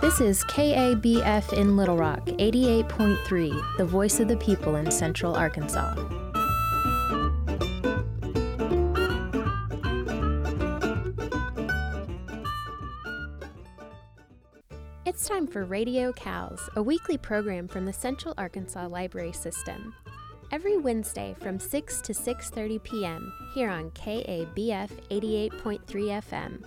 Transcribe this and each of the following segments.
This is KABF in Little Rock, 88.3, the voice of the people in Central Arkansas. It's time for Radio CALS, a weekly program from the Central Arkansas Library System. Every Wednesday from 6 to 6:30 p.m. here on KABF 88.3 FM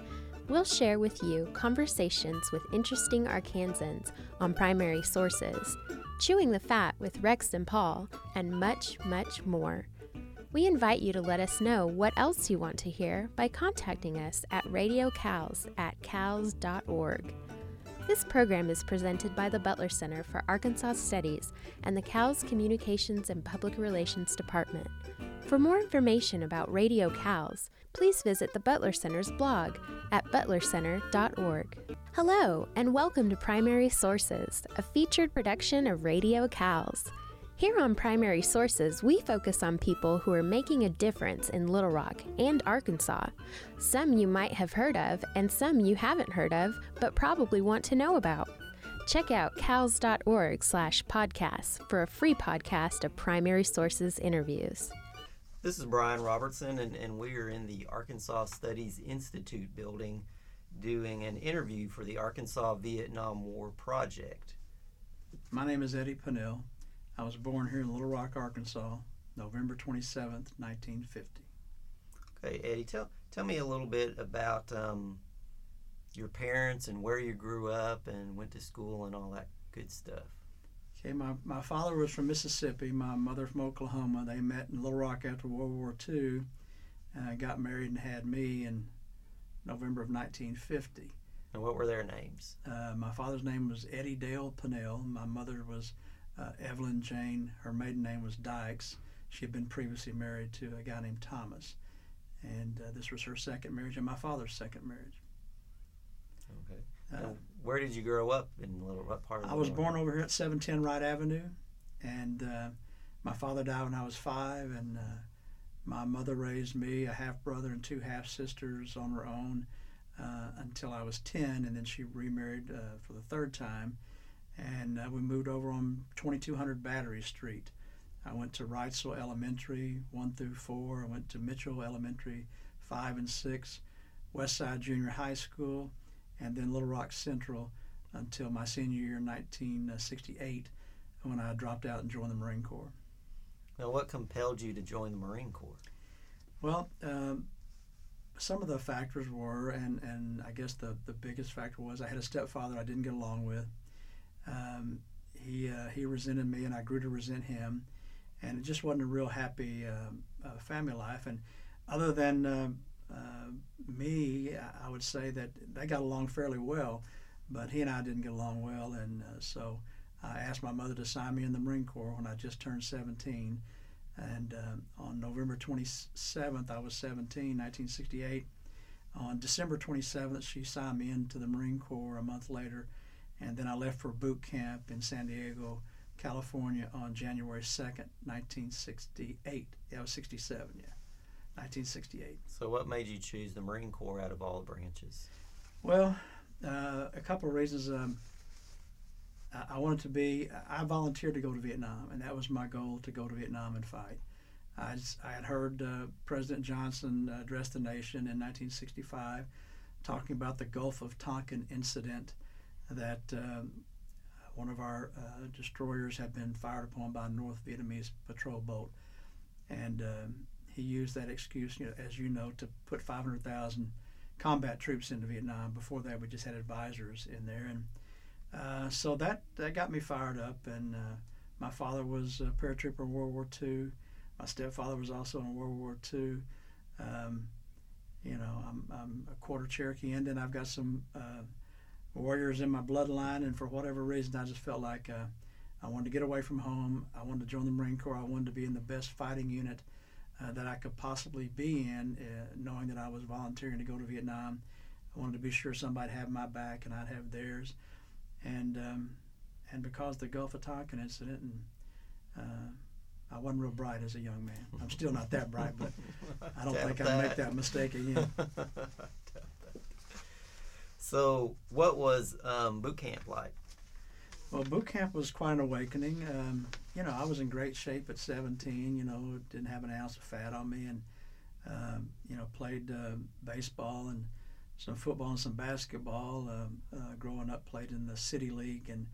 We'll share with you conversations with interesting Arkansans on primary sources, chewing the fat with Rex and Paul, and much, much more. We invite you to let us know what else you want to hear by contacting us at radiocals at cals.org. This program is presented by the Butler Center for Arkansas Studies and the CALS Communications and Public Relations Department. For more information about Radio CALS, please visit the Butler Center's blog at butlercenter.org. Hello, and welcome to Primary Sources, a featured production of Radio CALS. Here on Primary Sources, we focus on people who are making a difference in Little Rock and Arkansas. Some you might have heard of, and some you haven't heard of, but probably want to know about. Check out cals.org slash podcasts for a free podcast of Primary Sources interviews. This is Brian Robertson, and, and we are in the Arkansas Studies Institute building doing an interview for the Arkansas Vietnam War Project. My name is Eddie Pannell. I was born here in Little Rock, Arkansas, November 27th, 1950. Okay, Eddie, tell, tell me a little bit about um, your parents and where you grew up and went to school and all that good stuff. Okay, my, my father was from Mississippi, my mother from Oklahoma. They met in Little Rock after World War II, uh, got married and had me in November of 1950. And what were their names? Uh, my father's name was Eddie Dale Pannell. My mother was uh, Evelyn Jane. Her maiden name was Dykes. She had been previously married to a guy named Thomas. And uh, this was her second marriage and my father's second marriage. Okay. Where did you grow up in little what part of I was born over here at 710 Wright Avenue. And uh, my father died when I was five. And uh, my mother raised me, a half brother, and two half sisters on her own. Uh, until I was 10, and then she remarried uh, for the third time and uh, we moved over on 2200 Battery Street. I went to Rightsell Elementary 1 through 4. I went to Mitchell Elementary 5 and 6, Westside Junior High School, and then Little Rock Central until my senior year in 1968 when I dropped out and joined the Marine Corps. Now, what compelled you to join the Marine Corps? Well, um, some of the factors were, and, and I guess the, the biggest factor was I had a stepfather I didn't get along with um, he uh, he resented me, and I grew to resent him, and it just wasn't a real happy uh, uh, family life. And other than uh, uh, me, I would say that they got along fairly well, but he and I didn't get along well, and uh, so I asked my mother to sign me in the Marine Corps when I just turned 17. And on November 27th, I was 17, 1968. On December 27th, she signed me into the Marine Corps a month later and then I left for boot camp in San Diego, California on January 2nd, 1968. Yeah, I was 67, yeah. 1968. So, what made you choose the Marine Corps out of all the branches? Well, uh, a couple of reasons. Um, I, I wanted to be, I volunteered to go to Vietnam, and that was my goal to go to Vietnam and fight. I, I had heard uh, President Johnson address the nation in 1965 talking about the Gulf of Tonkin incident that um, one of our uh, destroyers had been fired upon by a North Vietnamese patrol boat, and um, he used that excuse, you know, as you know, to put 500,000 combat troops into Vietnam. Before that, we just had advisors in there, and uh, so that that got me fired up. And uh, my father was a paratrooper in World War II. My stepfather was also in World War II. Um, you know, I'm, I'm, a quarter Cherokee Indian. I've got some uh, warriors in my bloodline, and for whatever reason, I just felt like uh, I wanted to get away from home. I wanted to join the Marine Corps. I wanted to be in the best fighting unit uh, that I could possibly be in, uh, knowing that I was volunteering to go to Vietnam. I wanted to be sure somebody had my back and I'd have theirs. And um, and because the Gulf of Tonkin incident, and uh, I wasn't real bright as a young man. I'm still not that bright, but I don't think I'd make that mistake again. So, what was um, boot camp like? Well, boot camp was quite an awakening. Um, you know, I was in great shape at 17. You know, didn't have an ounce of fat on me, and um, you know, played uh, baseball and some football and some basketball. Um, uh, growing up, played in the city league, and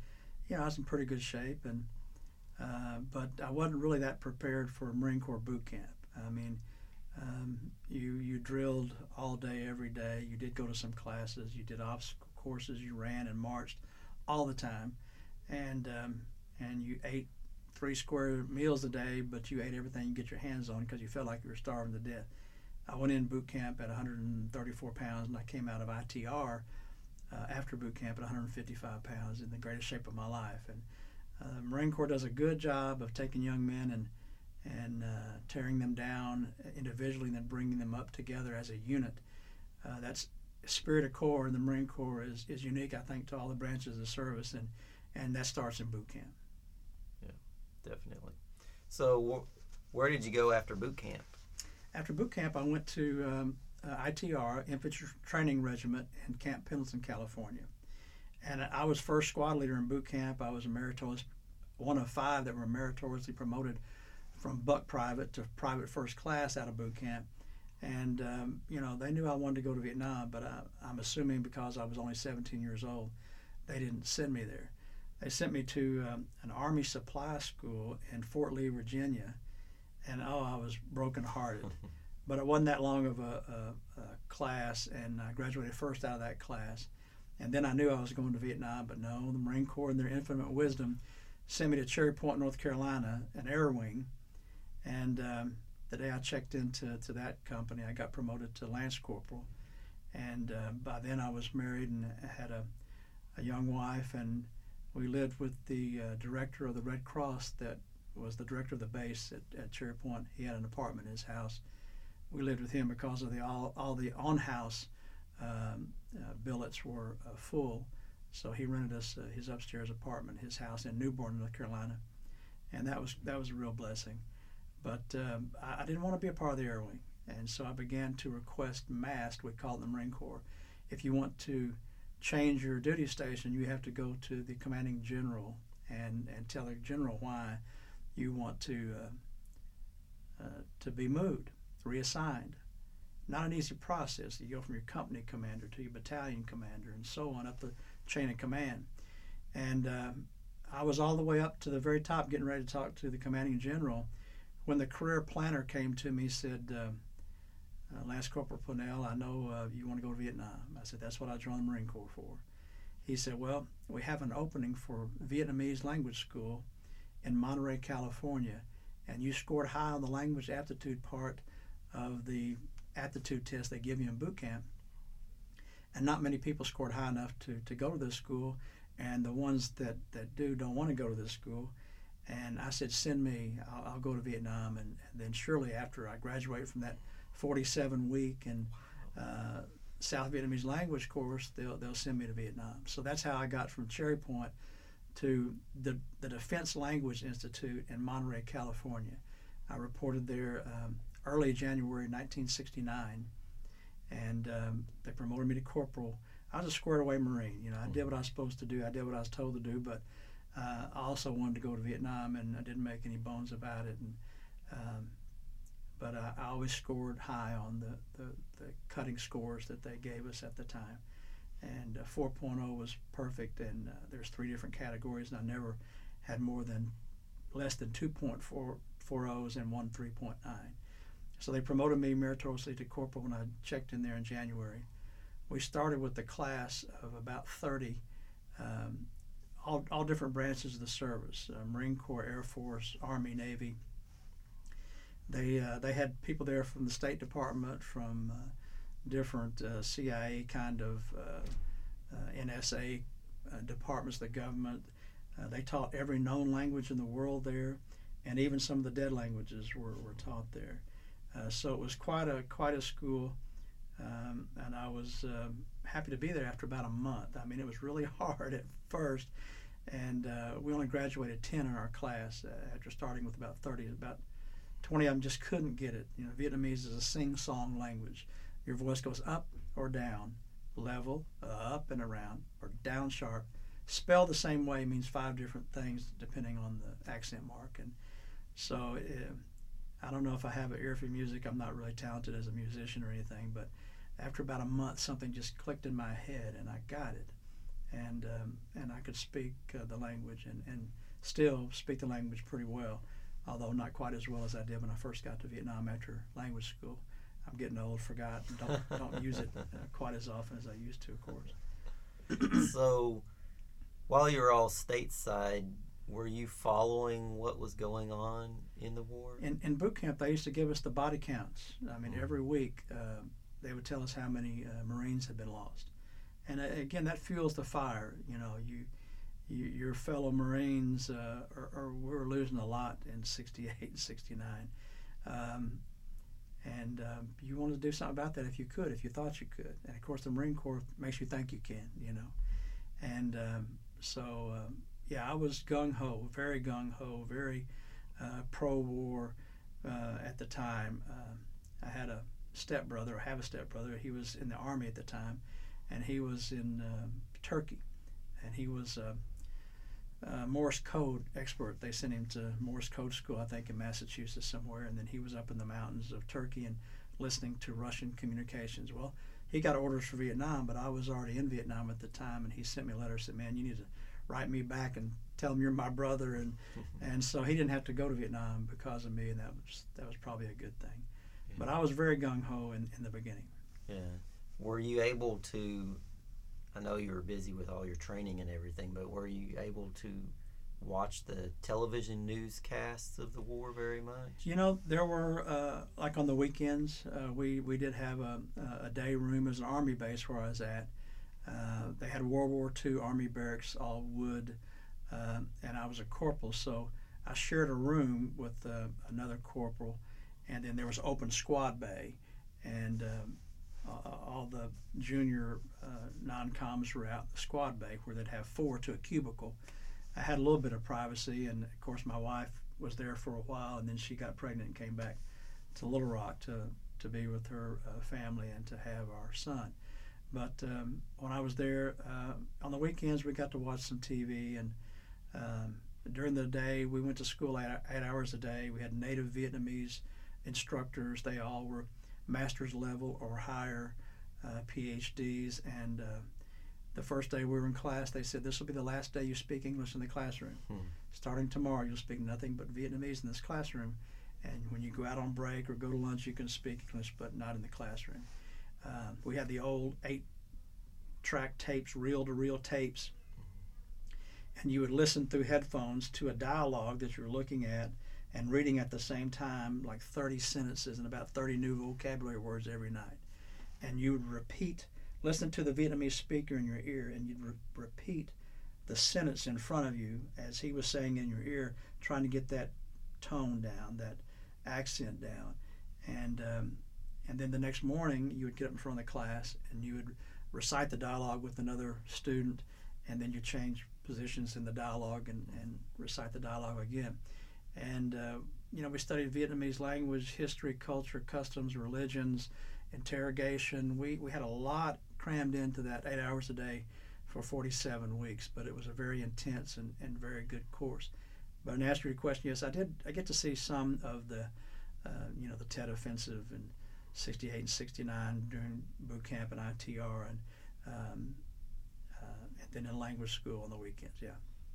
you know, I was in pretty good shape. And uh, but I wasn't really that prepared for Marine Corps boot camp. I mean, um, you you drilled all day, every day. You did go to some classes. You did obstacle courses. You ran and marched all the time, and um, and you ate three square meals a day, but you ate everything you get your hands on because you felt like you were starving to death. I went in boot camp at 134 pounds, and I came out of ITR uh, after boot camp at 155 pounds in the greatest shape of my life. And uh, the Marine Corps does a good job of taking young men and and uh, tearing them down individually and then bringing them up together as a unit. Uh, that's spirit of corps in the Marine Corps is, is unique, I think, to all the branches of service, and, and that starts in boot camp. Yeah, definitely. So, wh- where did you go after boot camp? After boot camp, I went to um, uh, ITR, Infantry Training Regiment, in Camp Pendleton, California. And I was first squad leader in boot camp. I was a meritorious, one of five that were meritoriously promoted from buck private to private first class out of boot camp. And, um, you know, they knew I wanted to go to Vietnam, but I, I'm assuming because I was only 17 years old, they didn't send me there. They sent me to um, an Army supply school in Fort Lee, Virginia. And, oh, I was brokenhearted. but it wasn't that long of a, a, a class, and I graduated first out of that class. And then I knew I was going to Vietnam, but no, the Marine Corps, in their infinite wisdom, sent me to Cherry Point, North Carolina, an air wing and um, the day I checked into to that company, I got promoted to lance corporal. And uh, by then I was married and had a, a young wife, and we lived with the uh, director of the Red Cross that was the director of the base at, at Cherry Point. He had an apartment in his house. We lived with him because of the all, all the on-house um, uh, billets were uh, full. So he rented us uh, his upstairs apartment, his house in New Bern, North Carolina, and that was that was a real blessing. But um, I, I, didn't want to be a part of the Air Wing. And so I began to request MAST, we call it the Marine Corps. If you want to change your duty station, you have to go to the commanding general and, and tell the general why you want to, uh, uh, to be moved, reassigned. Not an easy process. You go from your company commander to your battalion commander and so on up the chain of command. And um, I was all the way up to the very top getting ready to talk to the commanding general when the career planner came to me, said, uh, uh, Lance Corporal Pannell, I know uh, you want to go to Vietnam. I said, that's what I joined the Marine Corps for. He said, well, we have an opening for Vietnamese language school in Monterey, California, and you scored high on the language aptitude part of the aptitude test they give you in boot camp. And not many people scored high enough to, to go to this school, and the ones that, that do don't want to go to this school. And I said, send me, I'll, I'll go to Vietnam. And, and, then surely after I graduate from that 47 week and uh, South Vietnamese language course, they'll, they'll send me to Vietnam. So that's how I got from Cherry Point to the, the Defense Language Institute in Monterey, California. I reported there um, early January 1969, and um, they promoted me to corporal. I was a squared away Marine. You know, I did what I was supposed to do. I did what I was told to do, but uh, I also wanted to go to Vietnam, and I didn't make any bones about it. And um, but I, I, always scored high on the, the, the, cutting scores that they gave us at the time. And uh, 4.0 was perfect, and uh, there's three different categories, and I never had more than less than 2.4 and one 3.9. So they promoted me meritoriously to corporal when I checked in there in January. We started with the class of about 30 um, all, all different branches of the service uh, Marine Corps, Air Force, Army, Navy. They, uh, they had people there from the State Department, from uh, different uh, CIA kind of uh, uh, NSA departments the government. they taught every known language in the world there, and even some of the dead languages were, were taught there. so it was quite a quite a school, um, and I was um, happy to be there after about a month. I mean, it was really hard at first, and uh, we only graduated 10 in our class uh, after starting with about 30. About 20 of them just couldn't get it. You know, Vietnamese is a sing-song language. Your voice goes up or down, level, up and around, or down sharp. Spelled the same way means five different things depending on the accent mark. And so uh, I don't know if I have an ear for music. I'm not really talented as a musician or anything, but after about a month, something just clicked in my head and I got it. And, um, and I could speak uh, the language and, and still speak the language pretty well, although not quite as well as I did when I first got to Vietnam after language school. I'm getting old, forgot, don't don't use it uh, quite as often as I used to, of course. so, while you were all stateside, were you following what was going on in the war? In, in boot camp, they used to give us the body counts. I mean, mm-hmm. every week uh, they would tell us how many uh, Marines had been lost, and uh, again, that fuels the fire. You know, you, you your fellow Marines, uh, are, are, we were losing a lot in '68 and '69. Um, and um, you wanted to do something about that if you could, if you thought you could. And of course, the Marine Corps makes you think you can, you know. And um, so, um, yeah, I was gung ho, very gung ho, very uh, pro war uh, at the time. Uh, I had a stepbrother, or have a stepbrother. He was in the army at the time, and he was in um, Turkey, and he was uh, Morse code expert. They sent him to Morse code school, I think, in Massachusetts somewhere, and then he was up in the mountains of Turkey and listening to Russian communications. Well, he got orders for Vietnam, but I was already in Vietnam at the time, and he sent me a letter said, "Man, you need to write me back and tell him you're my brother," and and so he didn't have to go to Vietnam because of me, and that was that was probably a good thing. Yeah. But I was very gung ho in, in the beginning. Yeah. Were you able to I know you were busy with all your training and everything, but were you able to watch the television newscasts of the war very much? You know, there were uh, like on the weekends, uh, we we did have a, a day room as an army base where I was at. Uh, they had World War II Army barracks, all wood, uh, and I was a corporal, so I shared a room with uh, another corporal, and then there was open squad bay, and um, all the junior uh, non-coms were out the squad bay where they'd have four to a cubicle. I had a little bit of privacy, and of course my wife was there for a while, and then she got pregnant and came back to Little Rock to to be with her uh, family and to have our son. But um, when I was there uh, on the weekends, we got to watch some TV, and um, during the day we went to school eight, eight hours a day. We had native Vietnamese instructors. They all were master's level or higher uh, PhDs. And uh, the first day we were in class, they said, This will be the last day you speak English in the classroom. Hmm. Starting tomorrow, you'll speak nothing but Vietnamese in this classroom. And when you go out on break or go to lunch, you can speak English, but not in the classroom. Uh, we had the old eight track tapes, reel to reel tapes. And you would listen through headphones to a dialogue that you're looking at and reading at the same time like 30 sentences and about 30 new vocabulary words every night. And you would repeat, listen to the Vietnamese speaker in your ear, and you'd re- repeat the sentence in front of you as he was saying in your ear, trying to get that tone down, that accent down. And, um, and then the next morning, you would get up in front of the class and you would recite the dialogue with another student, and then you change positions in the dialogue and, and recite the dialogue again and uh, you know we studied Vietnamese language, history, culture, customs, religions, interrogation. We we had a lot crammed into that eight hours a day for 47 weeks, but it was a very intense and, and very good course. But in answer to your question, yes, I did. I get to see some of the, uh, you know, the Tet Offensive in '68 and '69 during boot camp and ITR, and um, uh, and then in language school on the weekends. Yeah.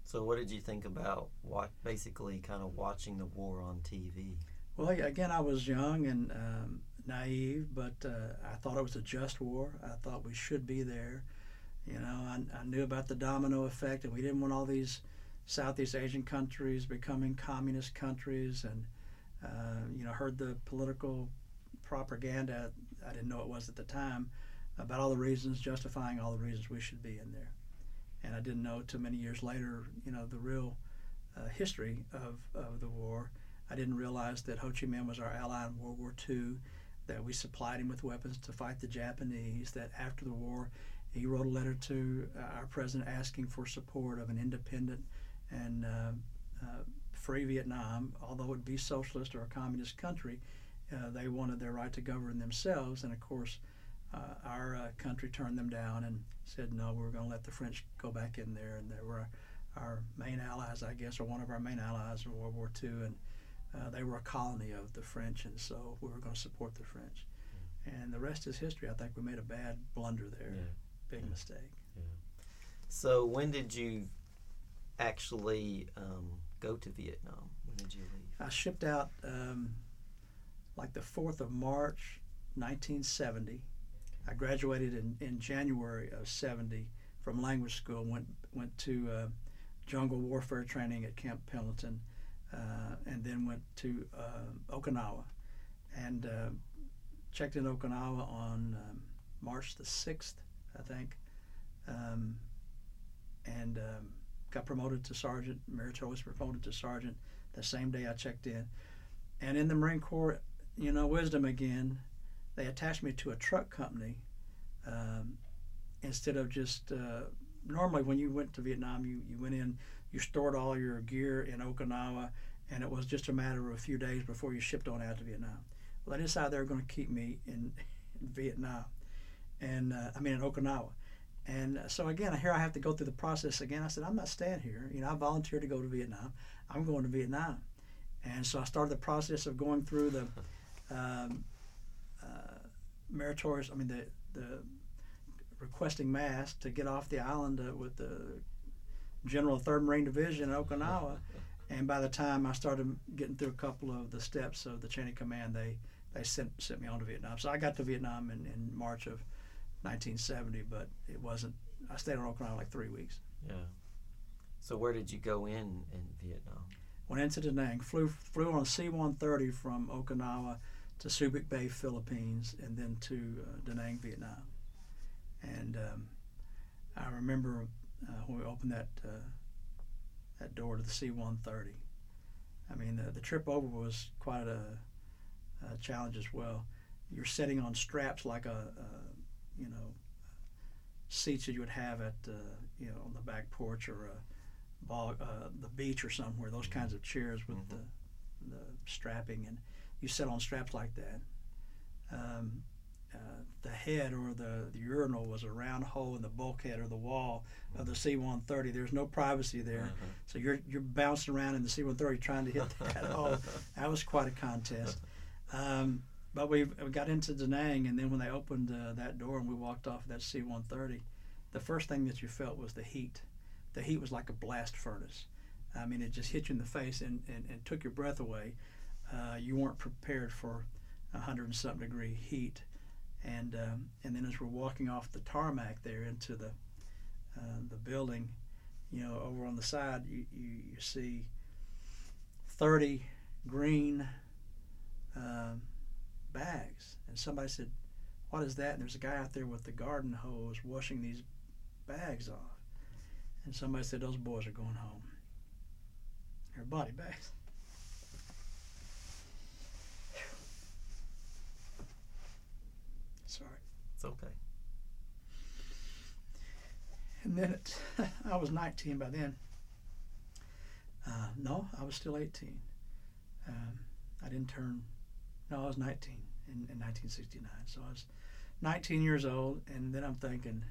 So, what did you think about what basically kind of watching the war on TV? Well, again, I was young and um, naive, but uh, I thought it was a just war. I thought we should be there. You know, I, I knew about the domino effect, and we didn't want all these Southeast Asian countries becoming communist countries, and uh, you know, heard the political propaganda. I didn't know it was at the time about all the reasons justifying all the reasons we should be in there and I didn't know too many years later, you know, the real uh, history of, of the war. I didn't realize that Ho Chi Minh was our ally in World War II, that we supplied him with weapons to fight the Japanese, that after the war, he wrote a letter to uh, our president asking for support of an independent and uh, uh, free Vietnam, although it would be socialist or a communist country. Uh, they wanted their right to govern themselves, and of course, uh, our uh, country turned them down and said no, we are going to let the French go back in there, and they were our main allies, I guess, or one of our main allies in World War II, and uh, they were a colony of the French, and so we were going to support the French. Mm. And the rest is history. I think we made a bad blunder there, yeah. big yeah. mistake. Yeah. So when did you actually um, go to Vietnam? When did you leave? I shipped out um, like the 4th of March, 1970. I graduated in, in January of 70 from language school, went, went to uh, jungle warfare training at Camp Pendleton, uh, and then went to uh, Okinawa. And uh, checked in Okinawa on um, March the 6th, I think. Um, and um, got promoted to sergeant. Meritorious promoted to sergeant the same day I checked in. And in the Marine Corps, you know, wisdom again, they attached me to a truck company um, instead of just. Uh, normally, when you went to Vietnam, you, you went in, you stored all your gear in Okinawa, and it was just a matter of a few days before you shipped on out to Vietnam. Well, they decided they were going to keep me in, in Vietnam, and uh, I mean in Okinawa. And so again, I here I have to go through the process again. I said, I'm not staying here. You know, I volunteered to go to Vietnam. I'm going to Vietnam. And so I started the process of going through the um, uh, meritorious, I mean, the, the requesting mast to get off the island uh, with the General 3rd Marine Division in Okinawa. And by the time I started getting through a couple of the steps of the chain of command, they, they sent, sent me on to Vietnam. So I got to Vietnam in, in March of 1970, but it wasn't. I stayed on Okinawa like three weeks. Yeah. So where did you go in in Vietnam? Went into Da Nang. Flew flew on a C-130 from Okinawa to Subic Bay, Philippines, and then to uh, Da Nang, Vietnam. And um, I remember uh, when we opened that uh, that door to the C-130. I mean, the, the trip over was quite a, a, challenge as well. You're sitting on straps like a, a you know, seats that you would have at, uh, you know, on the back porch or a ball, uh, the beach or somewhere. Those kinds of chairs with mm-hmm. the, the strapping, and you sit on straps like that. Um, uh, the head or the, the urinal was a round hole in the bulkhead or the wall of the C-130. There's no privacy there, uh-huh. so you're you're bouncing around in the C-130 trying to hit that hole. That was quite a contest. Um, but we, we got into Da Nang, and then when they opened uh, that door and we walked off that C-130, the first thing that you felt was the heat. The heat was like a blast furnace. I mean, it just hit you in the face and, and, and took your breath away. Uh, you weren't prepared for a hundred and something degree heat. And um, and then as we're walking off the tarmac there into the uh, the building, you know, over on the side, you, you, you see 30 green um, bags. And somebody said, What is that? And there's a guy out there with the garden hose washing these bags off. And somebody said, Those boys are going home. They're body bags. It's okay. And then it, I was 19 by then. Uh, no, I was still 18. Um, I didn't turn no, I was 19 in, in 1969. So I was 19 years old, and then I'm thinking,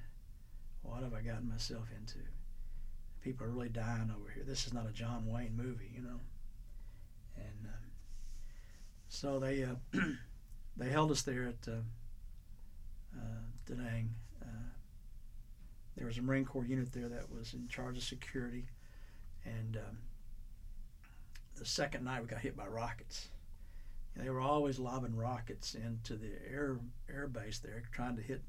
what have I gotten myself into? People are really dying over here. This is not a John Wayne movie, you know. And um, so they uh, they held us there at uh, Da Nang. Uh, there was a Marine Corps unit there that was in charge of security, and um, the second night we got hit by rockets they were always lobbing rockets into the air air base there, trying to hit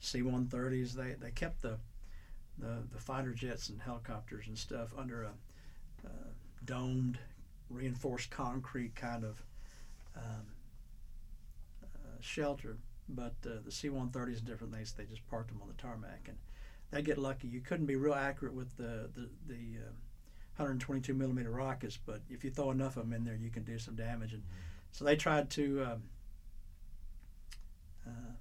C-130s. They they kept the the, the fighter jets and helicopters and stuff under a, a domed, reinforced concrete kind of um, uh, shelter. But uh, the C-130s and different things, they just parked them on the tarmac, and they get lucky. You couldn't be real accurate with the the, the uh, 122 millimeter rockets, but if you throw enough of them in there, you can do some damage. And mm-hmm so they tried to um, uh,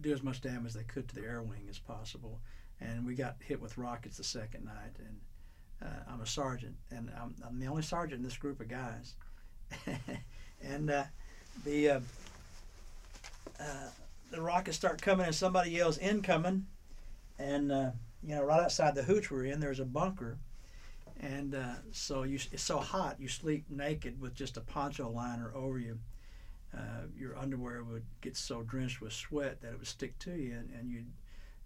do as much damage as they could to the air wing as possible. And we got hit with rockets the second night. And uh, I'm a sergeant, and I'm, I'm, the only sergeant in this group of guys. and uh, the uh, the rockets start coming and somebody yells incoming, and uh, you know right outside the hooch we're in there's a bunker, and uh, so you it's so hot you sleep naked with just a poncho liner over you. Uh, your underwear would get so drenched with sweat that it would stick to you, and, and you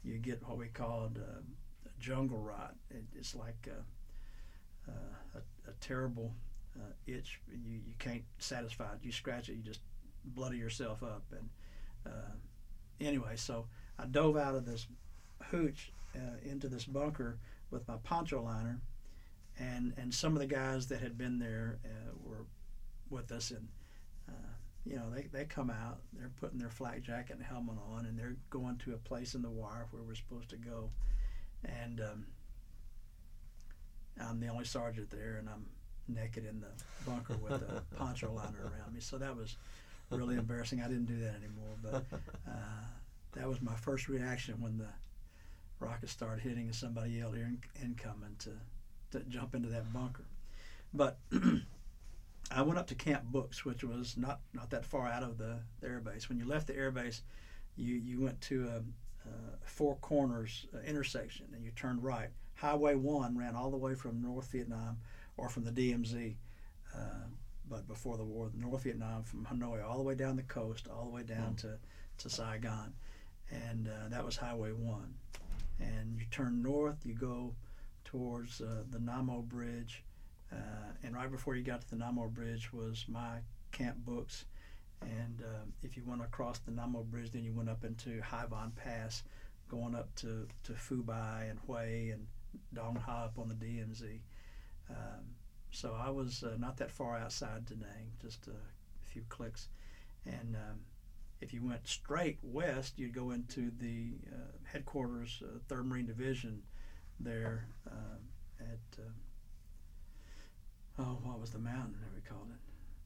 you get what we called uh, jungle rot. It, it's like uh, a, a terrible itch. You you can't satisfy it. You scratch it, you just bloody yourself up. And uh, anyway, so I dove out of this hooch uh, into this bunker with my poncho liner, and and some of the guys that had been there uh, were with us, and uh, you know they, they come out, they're putting their flak jacket and helmet on, and they're going to a place in the wire where we're supposed to go, and um, I'm the only sergeant there, and I'm naked in the bunker with a poncho liner around me. So that was really embarrassing. I didn't do that anymore, but uh, that was my first reaction when the rockets started hitting and somebody yelled in, incoming to, to jump into that bunker. But I went up to Camp Books, which was not, not that far out of the, the. When you left the air base, you, you went to a, a four corners uh, intersection and you turned right. Highway 1 ran all the way from North Vietnam or from the DMZ. Uh, but before the war, North Vietnam from Hanoi all the way down the coast, all the way down mm. to, to Saigon. And uh, that was Highway 1. And you turn north, you go towards uh, the Nam O Bridge. Uh, and right before you got to the Nam O Bridge was my camp books. And uh, if you went across the Nam O Bridge, then you went up into Hai Van Pass, going up to, to Phu Bai and Hue and Dong Ha up on the DMZ. Um, so I was uh, not that far outside Da Nang, just a few clicks. And um, if you went straight west, you'd go into the uh, headquarters, uh, Third Marine Division, there um, at uh, oh, what was the mountain that we called it?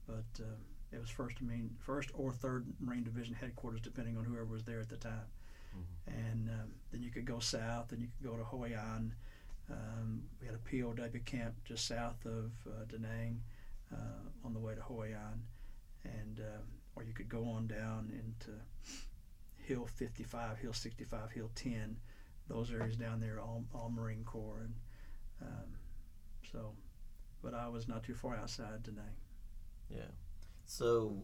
But uh, it was first Marine, first or Third Marine Division headquarters, depending on whoever was there at the time. Mm-hmm. And um, then you could go south, and you could go to Hoi An um, we had a POW camp just south of uh, Da Nang uh, on the way to Hoi An, and um, or you could go on down into Hill 55, Hill 65, Hill 10. Those areas down there, all, all Marine Corps, and um, so. But I was not too far outside Da Nang. Yeah. So,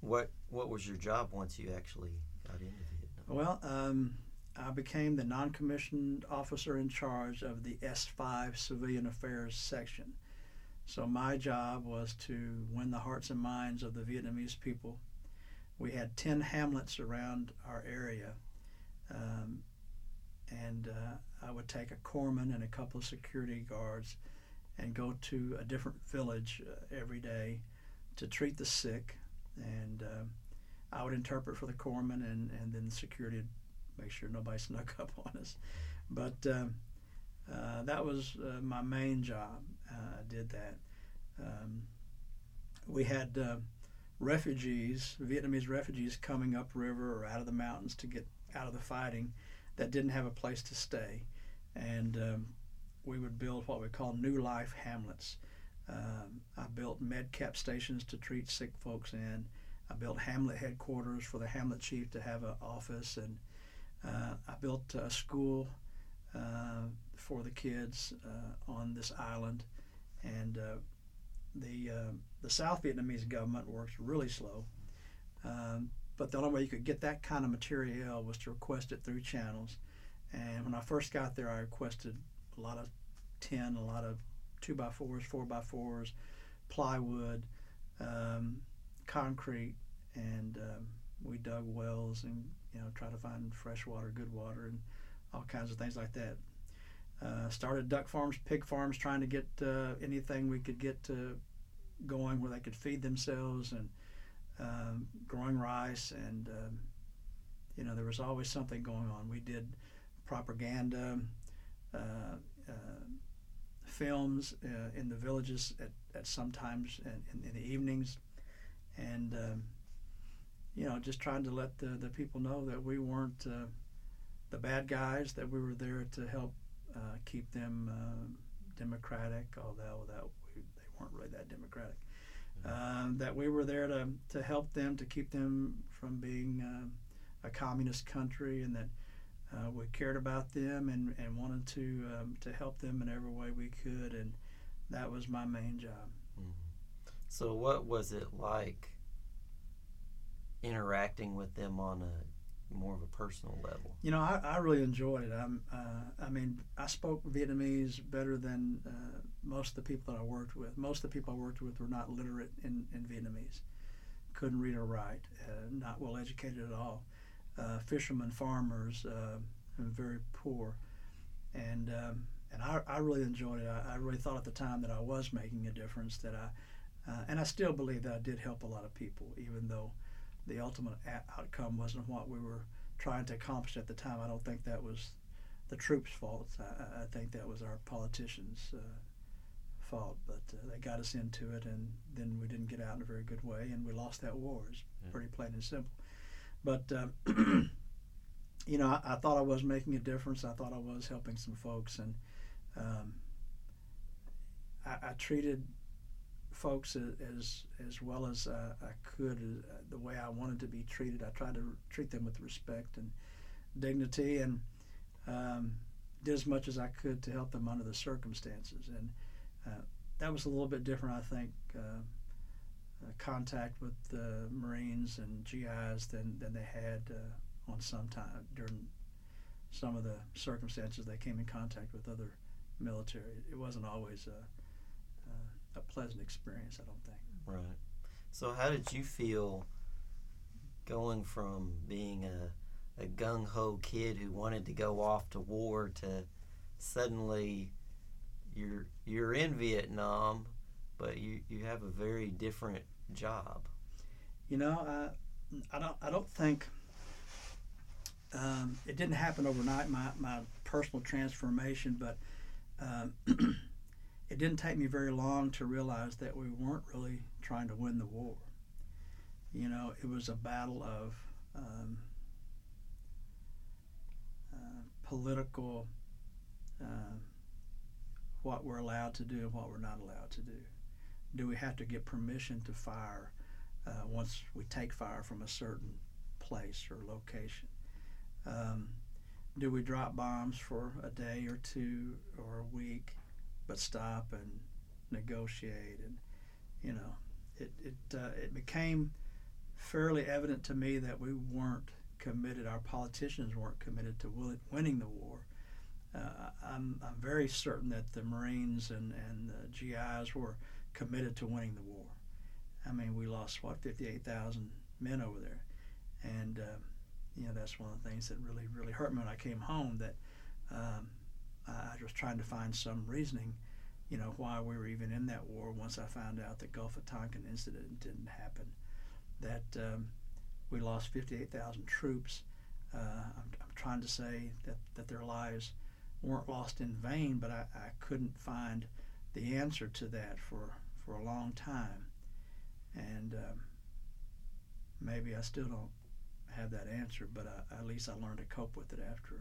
what what was your job once you actually got into Vietnam? Well, um, I became the non commissioned officer in charge of the S5 Civilian Affairs section. So my job was to win the hearts and minds of the Vietnamese people. We had 10 hamlets around our area. Um, and uh, I would take a corpsman and a couple of security guards and go to a different village uh, every day to treat the sick. And uh, I would interpret for the corpsman, and, and then the security make sure nobody snuck up on us. But uh, uh, that was uh, my main job. Uh, I did that. Um, we had uh, refugees, Vietnamese refugees, coming upriver or out of the mountains to get out of the fighting that didn't have a place to stay. And um, we would build what we call new life hamlets. Um, I built med cap stations to treat sick folks in. I built hamlet headquarters for the hamlet chief to have an office and uh, I built a school uh, for the kids uh, on this island, and the the South Vietnamese government works really slow. Um, but the only way you could get that kind of material was to request it through channels. And when I first got there, I requested a lot of tin, a lot of two by fours, four by fours, plywood, um, concrete, and um, we dug wells and you know try to find fresh water, good water, and all kinds of things like that. Uh, started duck farms, pig farms, trying to get uh, anything we could get to going where they could feed themselves, and um, growing rice, and um, you know there was always something going on. We did propaganda. Uh, uh films uh, in the villages at, at sometimes in, in, in the evenings and um, you know, just trying to let the, the people know that we weren't uh, the bad guys, that we were there to help uh, keep them uh, democratic, although that we, they weren't really that democratic. Mm-hmm. Um, that we were there to, to help them, to keep them from being uh, a communist country and that uh, we cared about them and, and wanted to um, to help them in every way we could, and that was my main job. Mm-hmm. So, what was it like interacting with them on a more of a personal level? You know, I, I really enjoyed it. I'm, uh, I mean, I spoke Vietnamese better than uh, most of the people that I worked with. Most of the people I worked with were not literate in, in Vietnamese, couldn't read or write, uh, not well educated at all. Uh, fishermen, farmers, uh, very poor, and um, and I, I really enjoyed it. I, I really thought at the time that I was making a difference. That I, uh, and I still believe that I did help a lot of people, even though the ultimate a- outcome wasn't what we were trying to accomplish at the time. I don't think that was the troops' fault. I, I think that was our politicians' uh, fault. But uh, they got us into it, and then we didn't get out in a very good way, and we lost that war. It's yeah. pretty plain and simple. But uh, you know, I, I, thought I was making a difference. I thought I was helping some folks, and um, I, I treated folks as as well as uh, I could, uh, the way I wanted to be treated. I tried to treat them with respect and dignity, and um, did as much as I could to help them under the circumstances. And uh, that was a little bit different, I think. Uh, uh, contact with the Marines and GIs than, than they had uh, on some time during some of the circumstances they came in contact with other military. It wasn't always a a pleasant experience, I don't think. Right. So, how did you feel going from being a, a gung ho kid who wanted to go off to war to suddenly you're you're in Vietnam, but you, you have a very different job? You know, I, I don't I don't think um, it didn't happen overnight. My my personal transformation, but. Um, it didn't take me very long to realize that we weren't really trying to win the war. You know, it was a battle of um, uh, political, uh, what we're allowed to do and what we're not allowed to do. Do we have to get permission to fire uh, once we take fire from a certain place or location? Um, do we drop bombs for a day or two or a week? But stop and negotiate and you know it it uh, it became fairly evident to me that we weren't committed our politicians weren't committed to winning the war uh, I'm, I'm very certain that the Marines and, and the GIs were committed to winning the war. I mean, we lost, what, 58,000 men over there. And, uh, you know, that's one of the things that really, really hurt me when I came home that um, I was trying to find some reasoning, you know, why we were even in that war. Once I found out the Gulf of Tonkin incident didn't happen, that um, we lost 58,000 troops. Uh, I'm, I'm, trying to say that, that their lives weren't lost in vain, but I, I couldn't find the answer to that for, for a long time. And um, maybe I still don't have that answer, but I, at least I learned to cope with it after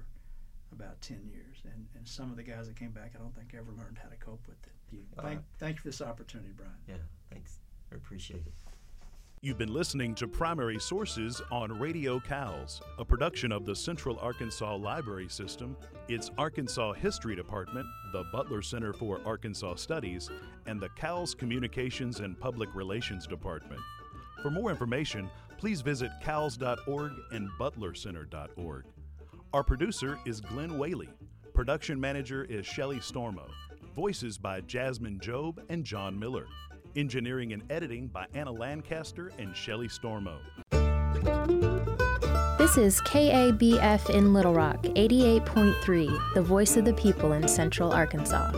about 10 years. And, and some of the guys that came back, I don't think ever learned how to cope with it. You, thank, uh, thank you for this opportunity, Brian. Yeah, thanks. I appreciate it. You've been listening to Primary Sources on Radio CALS, a production of the Central Arkansas Library System, its Arkansas History Department, the Butler Center for Arkansas Studies, and the CALS Communications and Public Relations Department. For more information, please visit cals.org and butlercenter.org. Our producer is Glenn Whaley. Production manager is Shelley Stormo. Voices by Jasmine Job and John Miller. Engineering and editing by Anna Lancaster and Shelley Stormo. This is KABF in Little Rock, 88.3, the voice of the people in Central Arkansas.